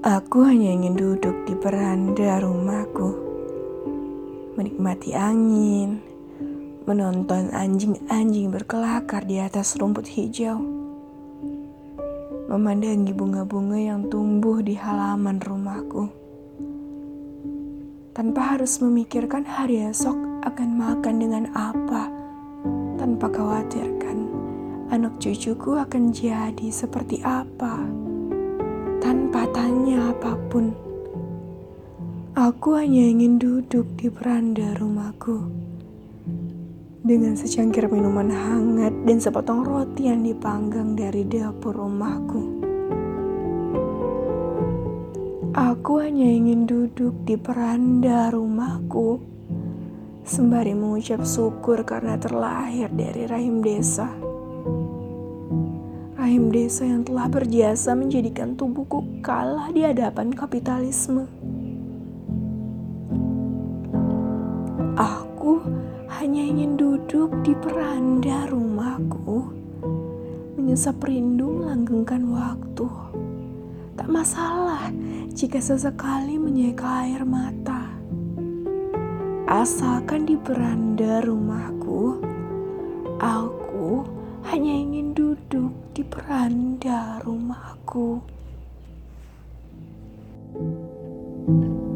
Aku hanya ingin duduk di beranda rumahku, menikmati angin, menonton anjing-anjing berkelakar di atas rumput hijau, memandangi bunga-bunga yang tumbuh di halaman rumahku, tanpa harus memikirkan hari esok akan makan dengan apa, tanpa khawatirkan anak cucuku akan jadi seperti apa tanpa tanya apa pun. Aku hanya ingin duduk di beranda rumahku dengan secangkir minuman hangat dan sepotong roti yang dipanggang dari dapur rumahku. Aku hanya ingin duduk di beranda rumahku sembari mengucap syukur karena terlahir dari rahim desa rahim desa yang telah berjasa menjadikan tubuhku kalah di hadapan kapitalisme. Aku hanya ingin duduk di peranda rumahku, menyesap rindu melanggengkan waktu. Tak masalah jika sesekali menyeka air mata. Asalkan di beranda rumahku, aku hanya ingin duduk di beranda rumahku. thank you